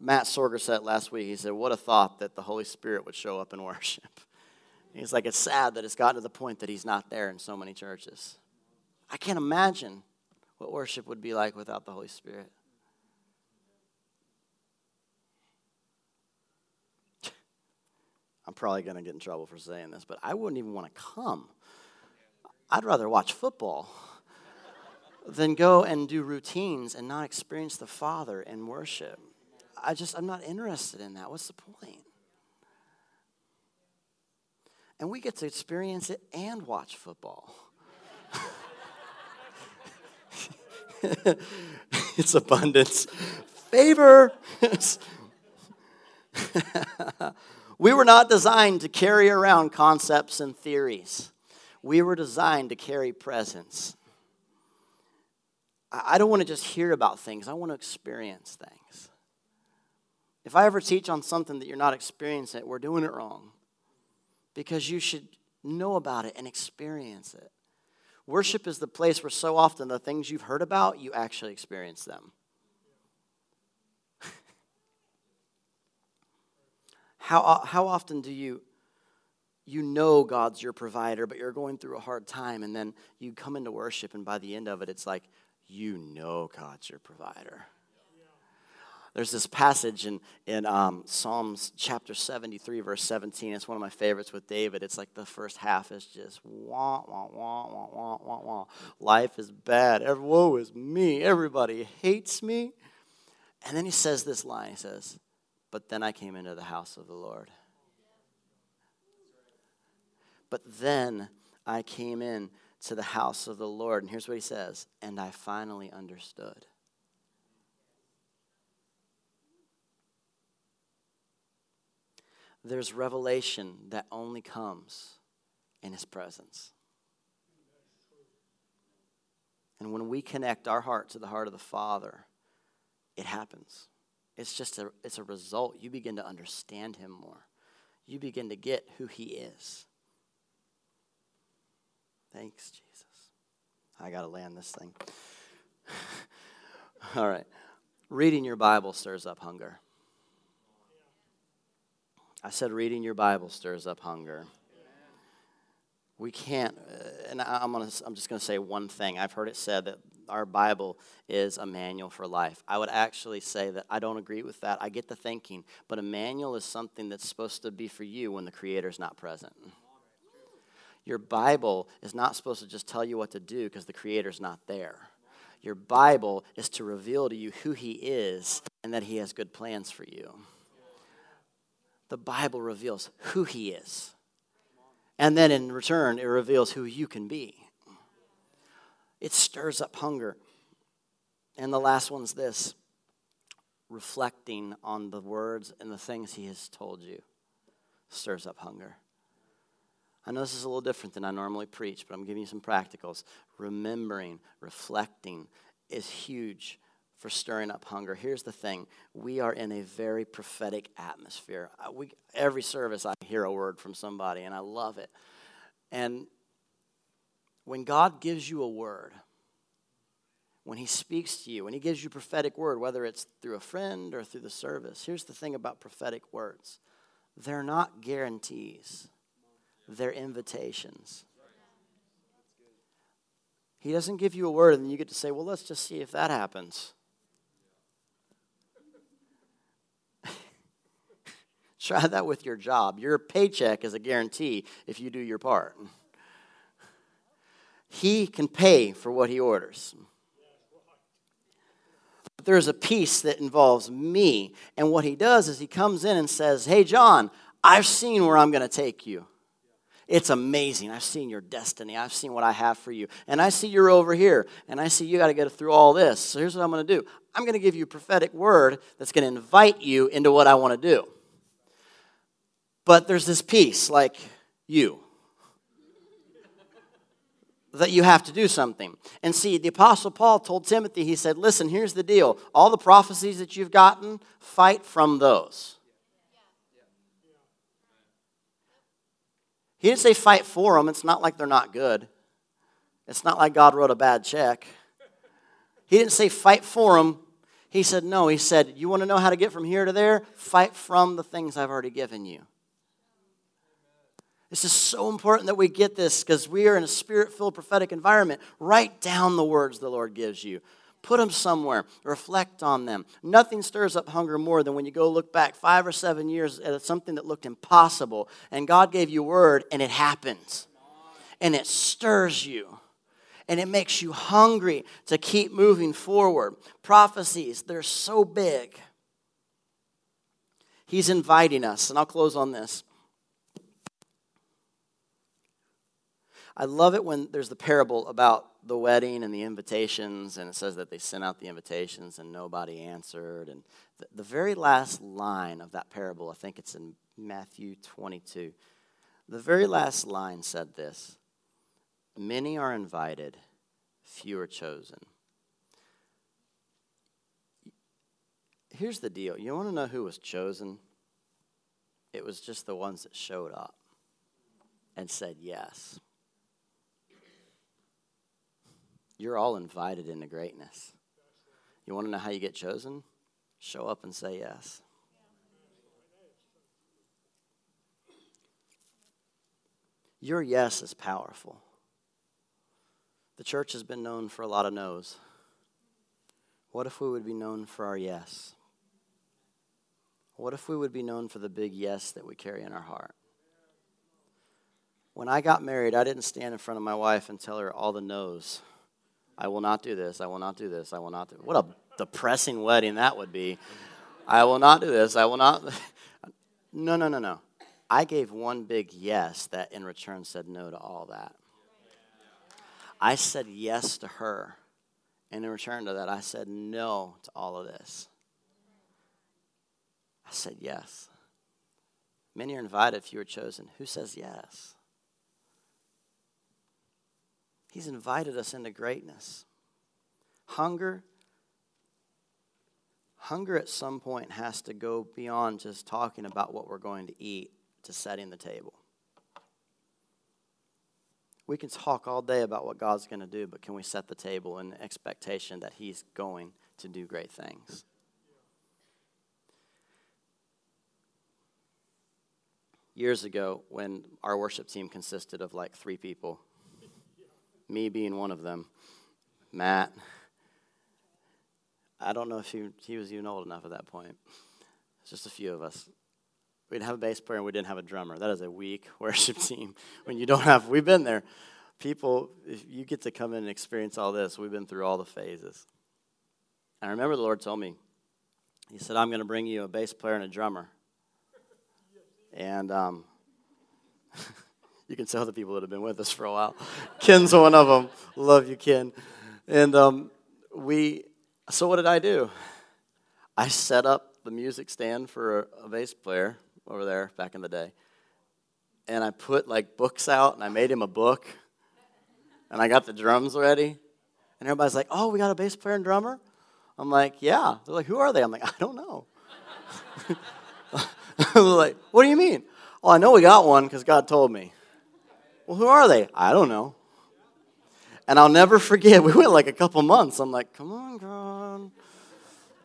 Matt Sorger said last week, he said, What a thought that the Holy Spirit would show up in worship. He's like, It's sad that it's gotten to the point that he's not there in so many churches. I can't imagine what worship would be like without the Holy Spirit. I'm probably going to get in trouble for saying this, but I wouldn't even want to come. I'd rather watch football than go and do routines and not experience the Father in worship. I just, I'm not interested in that. What's the point? And we get to experience it and watch football. it's abundance. Favor. we were not designed to carry around concepts and theories. We were designed to carry presence. I don't want to just hear about things, I want to experience things. If I ever teach on something that you're not experiencing we're doing it wrong. Because you should know about it and experience it. Worship is the place where so often the things you've heard about, you actually experience them. How, how often do you you know God's your provider, but you're going through a hard time, and then you come into worship, and by the end of it, it's like, you know God's your provider. There's this passage in, in um, Psalms chapter 73, verse 17. It's one of my favorites with David. It's like the first half is just wah, wah, wah, wah, wah, wah, wah. Life is bad. Every, woe is me. Everybody hates me. And then he says this line He says, But then I came into the house of the Lord. But then I came in to the house of the Lord. And here's what he says And I finally understood. there's revelation that only comes in His presence. And when we connect our heart to the heart of the Father, it happens. It's just a, it's a result. You begin to understand Him more, you begin to get who He is. Thanks, Jesus. I got to land this thing. All right. Reading your Bible stirs up hunger. I said, reading your Bible stirs up hunger. We can't, uh, and I'm, gonna, I'm just going to say one thing. I've heard it said that our Bible is a manual for life. I would actually say that I don't agree with that. I get the thinking, but a manual is something that's supposed to be for you when the Creator's not present. Your Bible is not supposed to just tell you what to do because the Creator's not there. Your Bible is to reveal to you who He is and that He has good plans for you the Bible reveals who He is. And then in return, it reveals who you can be. It stirs up hunger. And the last one's this reflecting on the words and the things He has told you stirs up hunger. I know this is a little different than I normally preach, but I'm giving you some practicals. Remembering, reflecting is huge for stirring up hunger. Here's the thing we are in a very prophetic atmosphere. We, every service, I hear a word from somebody, and I love it. And when God gives you a word, when He speaks to you, when He gives you prophetic word, whether it's through a friend or through the service, here's the thing about prophetic words they're not guarantees, they're invitations. He doesn't give you a word and then you get to say, well, let's just see if that happens. Try that with your job. Your paycheck is a guarantee if you do your part. He can pay for what he orders. But there's a piece that involves me. And what he does is he comes in and says, Hey, John, I've seen where I'm going to take you. It's amazing. I've seen your destiny. I've seen what I have for you. And I see you're over here. And I see you got to get through all this. So here's what I'm going to do I'm going to give you a prophetic word that's going to invite you into what I want to do. But there's this piece, like you, that you have to do something. And see, the Apostle Paul told Timothy, he said, Listen, here's the deal. All the prophecies that you've gotten, fight from those. He didn't say fight for them. It's not like they're not good. It's not like God wrote a bad check. He didn't say fight for them. He said, no. He said, you want to know how to get from here to there? Fight from the things I've already given you. This is so important that we get this because we are in a spirit filled prophetic environment. Write down the words the Lord gives you. Put them somewhere. Reflect on them. Nothing stirs up hunger more than when you go look back five or seven years at something that looked impossible, and God gave you word, and it happens. And it stirs you. And it makes you hungry to keep moving forward. Prophecies, they're so big. He's inviting us, and I'll close on this. I love it when there's the parable about the wedding and the invitations, and it says that they sent out the invitations and nobody answered. And the, the very last line of that parable, I think it's in Matthew 22, the very last line said this Many are invited, few are chosen. Here's the deal you want to know who was chosen? It was just the ones that showed up and said yes. You're all invited into greatness. You want to know how you get chosen? Show up and say yes. Your yes is powerful. The church has been known for a lot of no's. What if we would be known for our yes? What if we would be known for the big yes that we carry in our heart? When I got married, I didn't stand in front of my wife and tell her all the no's. I will not do this. I will not do this. I will not do. What a depressing wedding that would be. I will not do this. I will not. No, no, no, no. I gave one big yes that in return said no to all that. I said yes to her. And in return to that, I said no to all of this. I said yes. Many are invited, few are chosen. Who says yes? He's invited us into greatness. Hunger, hunger at some point has to go beyond just talking about what we're going to eat to setting the table. We can talk all day about what God's going to do, but can we set the table in expectation that He's going to do great things? Years ago, when our worship team consisted of like three people, me being one of them. Matt, I don't know if he, he was even old enough at that point. It's just a few of us. We didn't have a bass player and we didn't have a drummer. That is a weak worship team. When you don't have, we've been there. People, if you get to come in and experience all this, we've been through all the phases. And I remember the Lord told me, He said, I'm going to bring you a bass player and a drummer. And um, You can tell the people that have been with us for a while. Ken's one of them. Love you, Ken. And um, we, so what did I do? I set up the music stand for a, a bass player over there back in the day. And I put like books out and I made him a book. And I got the drums ready. And everybody's like, oh, we got a bass player and drummer? I'm like, Yeah. They're like, Who are they? I'm like, I don't know. They're like, What do you mean? Oh, I know we got one because God told me. Well, who are they? I don't know. And I'll never forget, we went like a couple months. I'm like, Come on, God.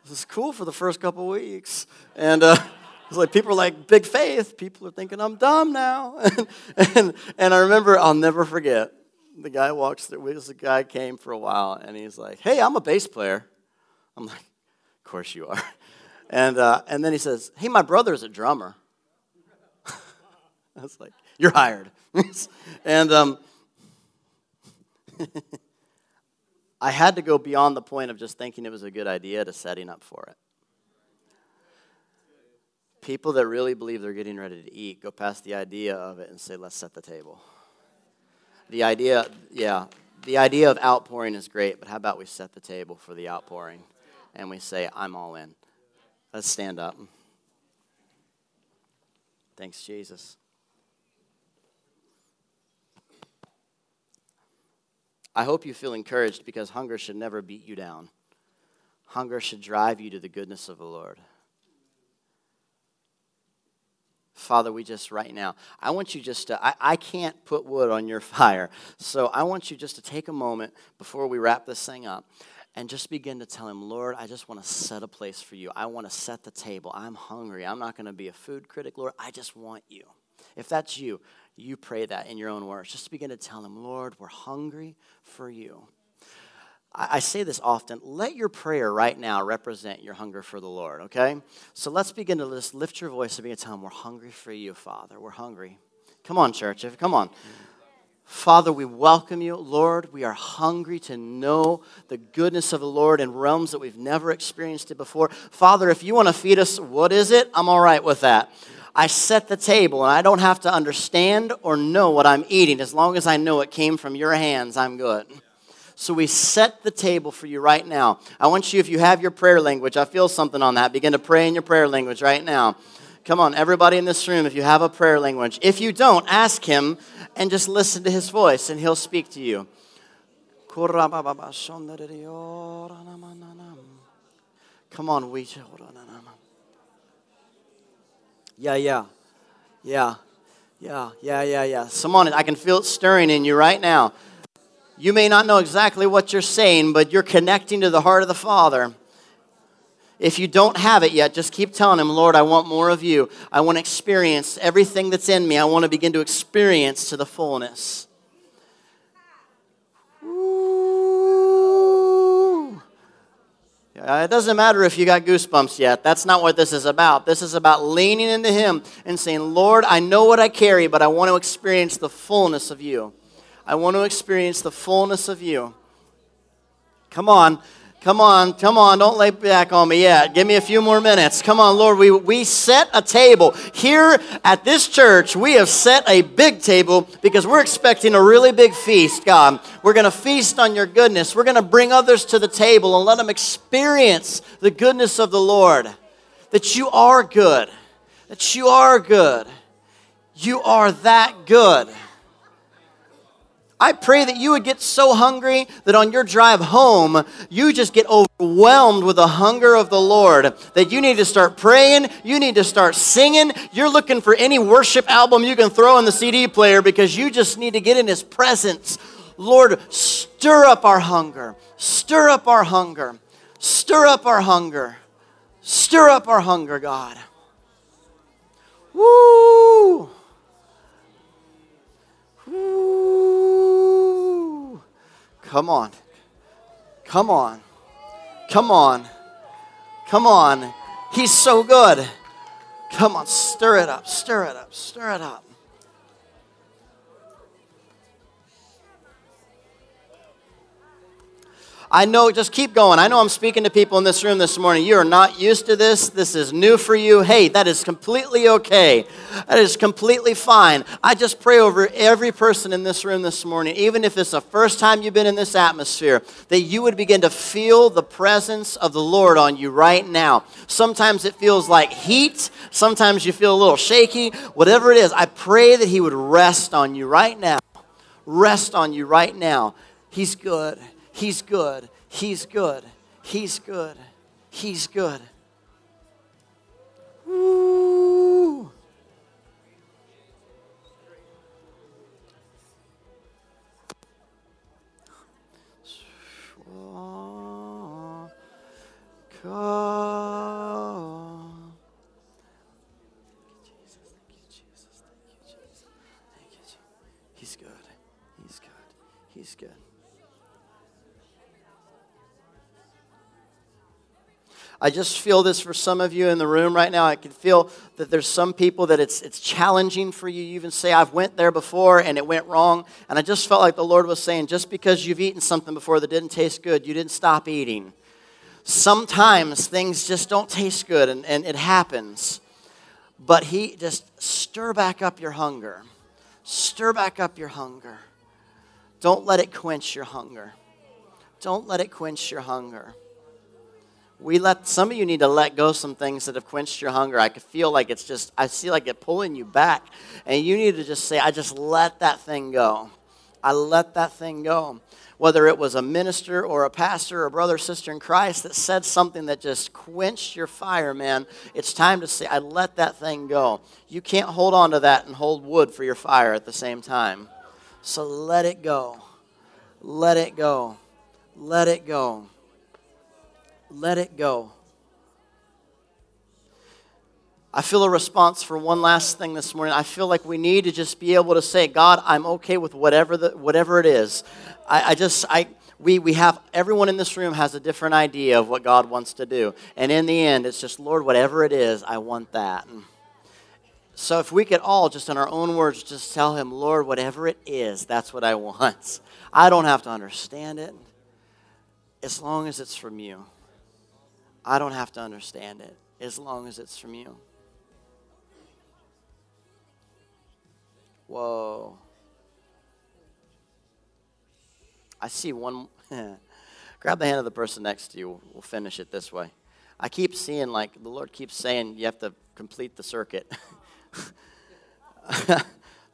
This is cool for the first couple weeks. And, uh, it's like people are like, big faith. People are thinking I'm dumb now. and, and, and I remember, I'll never forget, the guy walks through, the guy came for a while, and he's like, hey, I'm a bass player. I'm like, of course you are. And, uh, and then he says, hey, my brother's a drummer. I was like, you're hired. and um, I had to go beyond the point of just thinking it was a good idea to setting up for it. People that really believe they're getting ready to eat go past the idea of it and say, let's set the table. The idea, yeah, the idea of outpouring is great, but how about we set the table for the outpouring and we say, I'm all in. Let's stand up. Thanks, Jesus. I hope you feel encouraged because hunger should never beat you down. Hunger should drive you to the goodness of the Lord. Father, we just right now, I want you just to, I, I can't put wood on your fire. So I want you just to take a moment before we wrap this thing up and just begin to tell him, Lord, I just want to set a place for you. I want to set the table. I'm hungry. I'm not going to be a food critic, Lord. I just want you. If that's you, you pray that in your own words. Just begin to tell him, Lord, we're hungry for you. I say this often. Let your prayer right now represent your hunger for the Lord, okay? So let's begin to just lift your voice and begin to tell him, We're hungry for you, Father. We're hungry. Come on, church. Come on. Father, we welcome you. Lord, we are hungry to know the goodness of the Lord in realms that we've never experienced it before. Father, if you want to feed us, what is it? I'm all right with that. I set the table and I don't have to understand or know what I'm eating. As long as I know it came from your hands, I'm good. So we set the table for you right now. I want you, if you have your prayer language, I feel something on that. Begin to pray in your prayer language right now. Come on, everybody in this room, if you have a prayer language. If you don't, ask him and just listen to his voice and he'll speak to you. Come on, we. Yeah, yeah. Yeah. Yeah, yeah, yeah, yeah. Someone, I can feel it stirring in you right now. You may not know exactly what you're saying, but you're connecting to the heart of the Father. If you don't have it yet, just keep telling Him, Lord, I want more of you. I want to experience everything that's in me. I want to begin to experience to the fullness. Uh, it doesn't matter if you got goosebumps yet. That's not what this is about. This is about leaning into Him and saying, Lord, I know what I carry, but I want to experience the fullness of you. I want to experience the fullness of you. Come on. Come on, come on, don't lay back on me yet. Give me a few more minutes. Come on, Lord. We, we set a table. Here at this church, we have set a big table because we're expecting a really big feast, God. We're going to feast on your goodness. We're going to bring others to the table and let them experience the goodness of the Lord. That you are good. That you are good. You are that good. I pray that you would get so hungry that on your drive home, you just get overwhelmed with the hunger of the Lord. That you need to start praying, you need to start singing. You're looking for any worship album you can throw in the CD player because you just need to get in His presence. Lord, stir up our hunger, stir up our hunger, stir up our hunger, stir up our hunger, God. Come on. Come on. Come on. Come on. He's so good. Come on, stir it up, stir it up, stir it up. I know, just keep going. I know I'm speaking to people in this room this morning. You are not used to this. This is new for you. Hey, that is completely okay. That is completely fine. I just pray over every person in this room this morning, even if it's the first time you've been in this atmosphere, that you would begin to feel the presence of the Lord on you right now. Sometimes it feels like heat, sometimes you feel a little shaky. Whatever it is, I pray that He would rest on you right now. Rest on you right now. He's good. He's good. He's good. He's good. He's good. Woo. Come. I just feel this for some of you in the room right now. I can feel that there's some people that it's, it's challenging for you. You even say, I've went there before and it went wrong. And I just felt like the Lord was saying, just because you've eaten something before that didn't taste good, you didn't stop eating. Sometimes things just don't taste good and, and it happens. But He just stir back up your hunger. Stir back up your hunger. Don't let it quench your hunger. Don't let it quench your hunger we let some of you need to let go some things that have quenched your hunger. I could feel like it's just I see like it pulling you back, and you need to just say, I just let that thing go. I let that thing go. Whether it was a minister or a pastor or a brother or sister in Christ that said something that just quenched your fire, man, it's time to say, I let that thing go. You can't hold on to that and hold wood for your fire at the same time. So let it go. Let it go. Let it go. Let it go. I feel a response for one last thing this morning. I feel like we need to just be able to say, God, I'm okay with whatever, the, whatever it is. I, I just, I, we, we have, everyone in this room has a different idea of what God wants to do. And in the end, it's just, Lord, whatever it is, I want that. Mm. So if we could all, just in our own words, just tell Him, Lord, whatever it is, that's what I want. I don't have to understand it as long as it's from you. I don't have to understand it as long as it's from you. Whoa. I see one. Grab the hand of the person next to you. We'll finish it this way. I keep seeing, like, the Lord keeps saying you have to complete the circuit.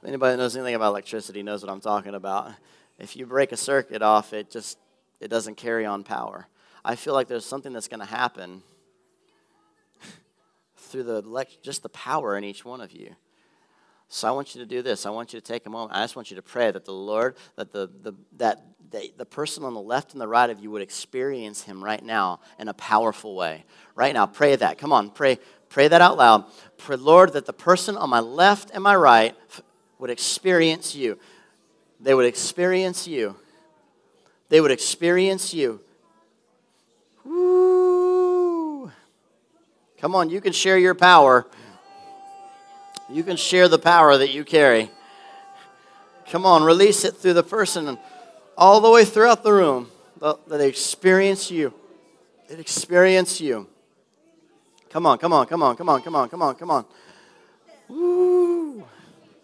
Anybody that knows anything about electricity knows what I'm talking about. If you break a circuit off, it just it doesn't carry on power. I feel like there's something that's going to happen through the just the power in each one of you. So I want you to do this. I want you to take a moment. I just want you to pray that the Lord, that the, the that the, the person on the left and the right of you would experience Him right now in a powerful way. Right now, pray that. Come on, pray, pray that out loud. Pray, Lord, that the person on my left and my right would experience You. They would experience You. They would experience You. Woo. Come on, you can share your power. You can share the power that you carry. Come on, release it through the person all the way throughout the room that they experience you. They experience you. Come on, come on, come on, come on, come on, come on, come on. Woo.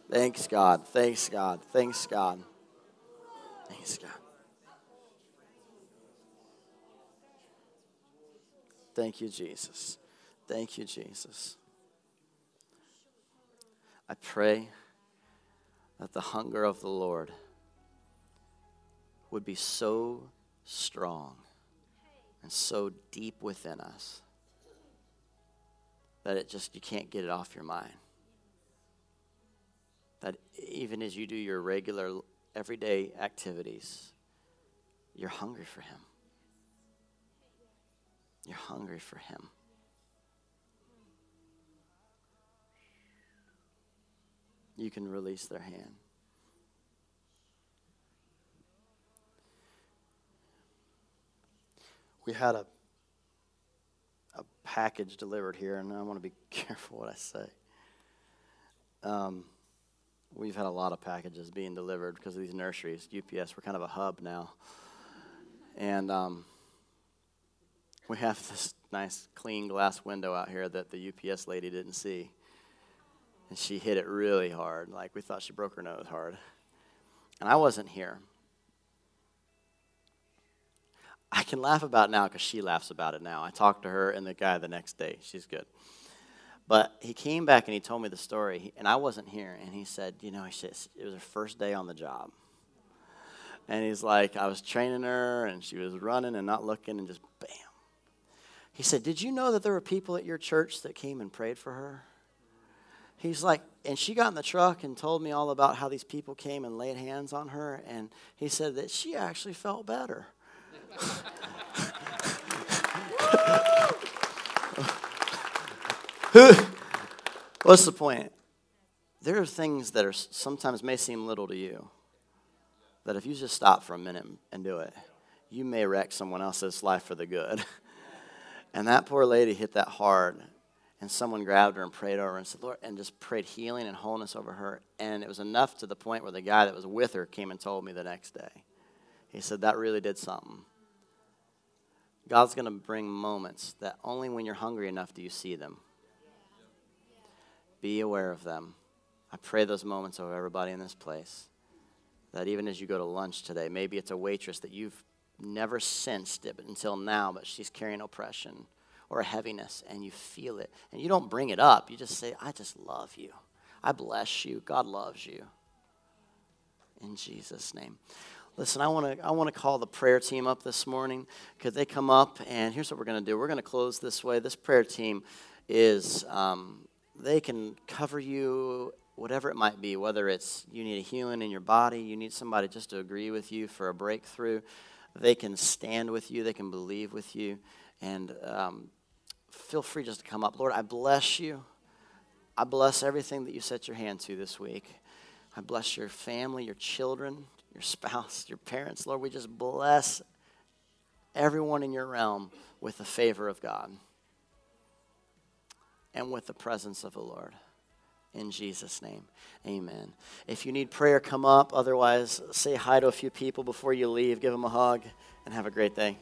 Thanks, God. Thanks, God. Thanks, God. Thanks, God. Thank you, Jesus. Thank you, Jesus. I pray that the hunger of the Lord would be so strong and so deep within us that it just, you can't get it off your mind. That even as you do your regular, everyday activities, you're hungry for Him. You're hungry for Him. You can release their hand. We had a a package delivered here, and I want to be careful what I say. Um, we've had a lot of packages being delivered because of these nurseries. UPS, we're kind of a hub now. And um, we have this nice clean glass window out here that the UPS lady didn't see. And she hit it really hard. Like we thought she broke her nose hard. And I wasn't here. I can laugh about now because she laughs about it now. I talked to her and the guy the next day. She's good. But he came back and he told me the story, and I wasn't here. And he said, You know, it was her first day on the job. And he's like, I was training her, and she was running and not looking, and just bam, He said, Did you know that there were people at your church that came and prayed for her? He's like, and she got in the truck and told me all about how these people came and laid hands on her, and he said that she actually felt better. What's the point? There are things that are sometimes may seem little to you, that if you just stop for a minute and do it, you may wreck someone else's life for the good. And that poor lady hit that hard, and someone grabbed her and prayed over her and said, Lord, and just prayed healing and wholeness over her. And it was enough to the point where the guy that was with her came and told me the next day. He said, That really did something. God's going to bring moments that only when you're hungry enough do you see them. Be aware of them. I pray those moments over everybody in this place. That even as you go to lunch today, maybe it's a waitress that you've never sensed it until now, but she's carrying oppression or heaviness, and you feel it. And you don't bring it up, you just say, I just love you. I bless you. God loves you. In Jesus' name. Listen, I want to I want to call the prayer team up this morning. Could they come up? And here's what we're going to do. We're going to close this way. This prayer team is um, they can cover you whatever it might be. Whether it's you need a healing in your body, you need somebody just to agree with you for a breakthrough. They can stand with you. They can believe with you. And um, feel free just to come up. Lord, I bless you. I bless everything that you set your hand to this week. I bless your family, your children, your spouse, your parents. Lord, we just bless everyone in your realm with the favor of God and with the presence of the Lord. In Jesus' name, amen. If you need prayer, come up. Otherwise, say hi to a few people before you leave. Give them a hug and have a great day.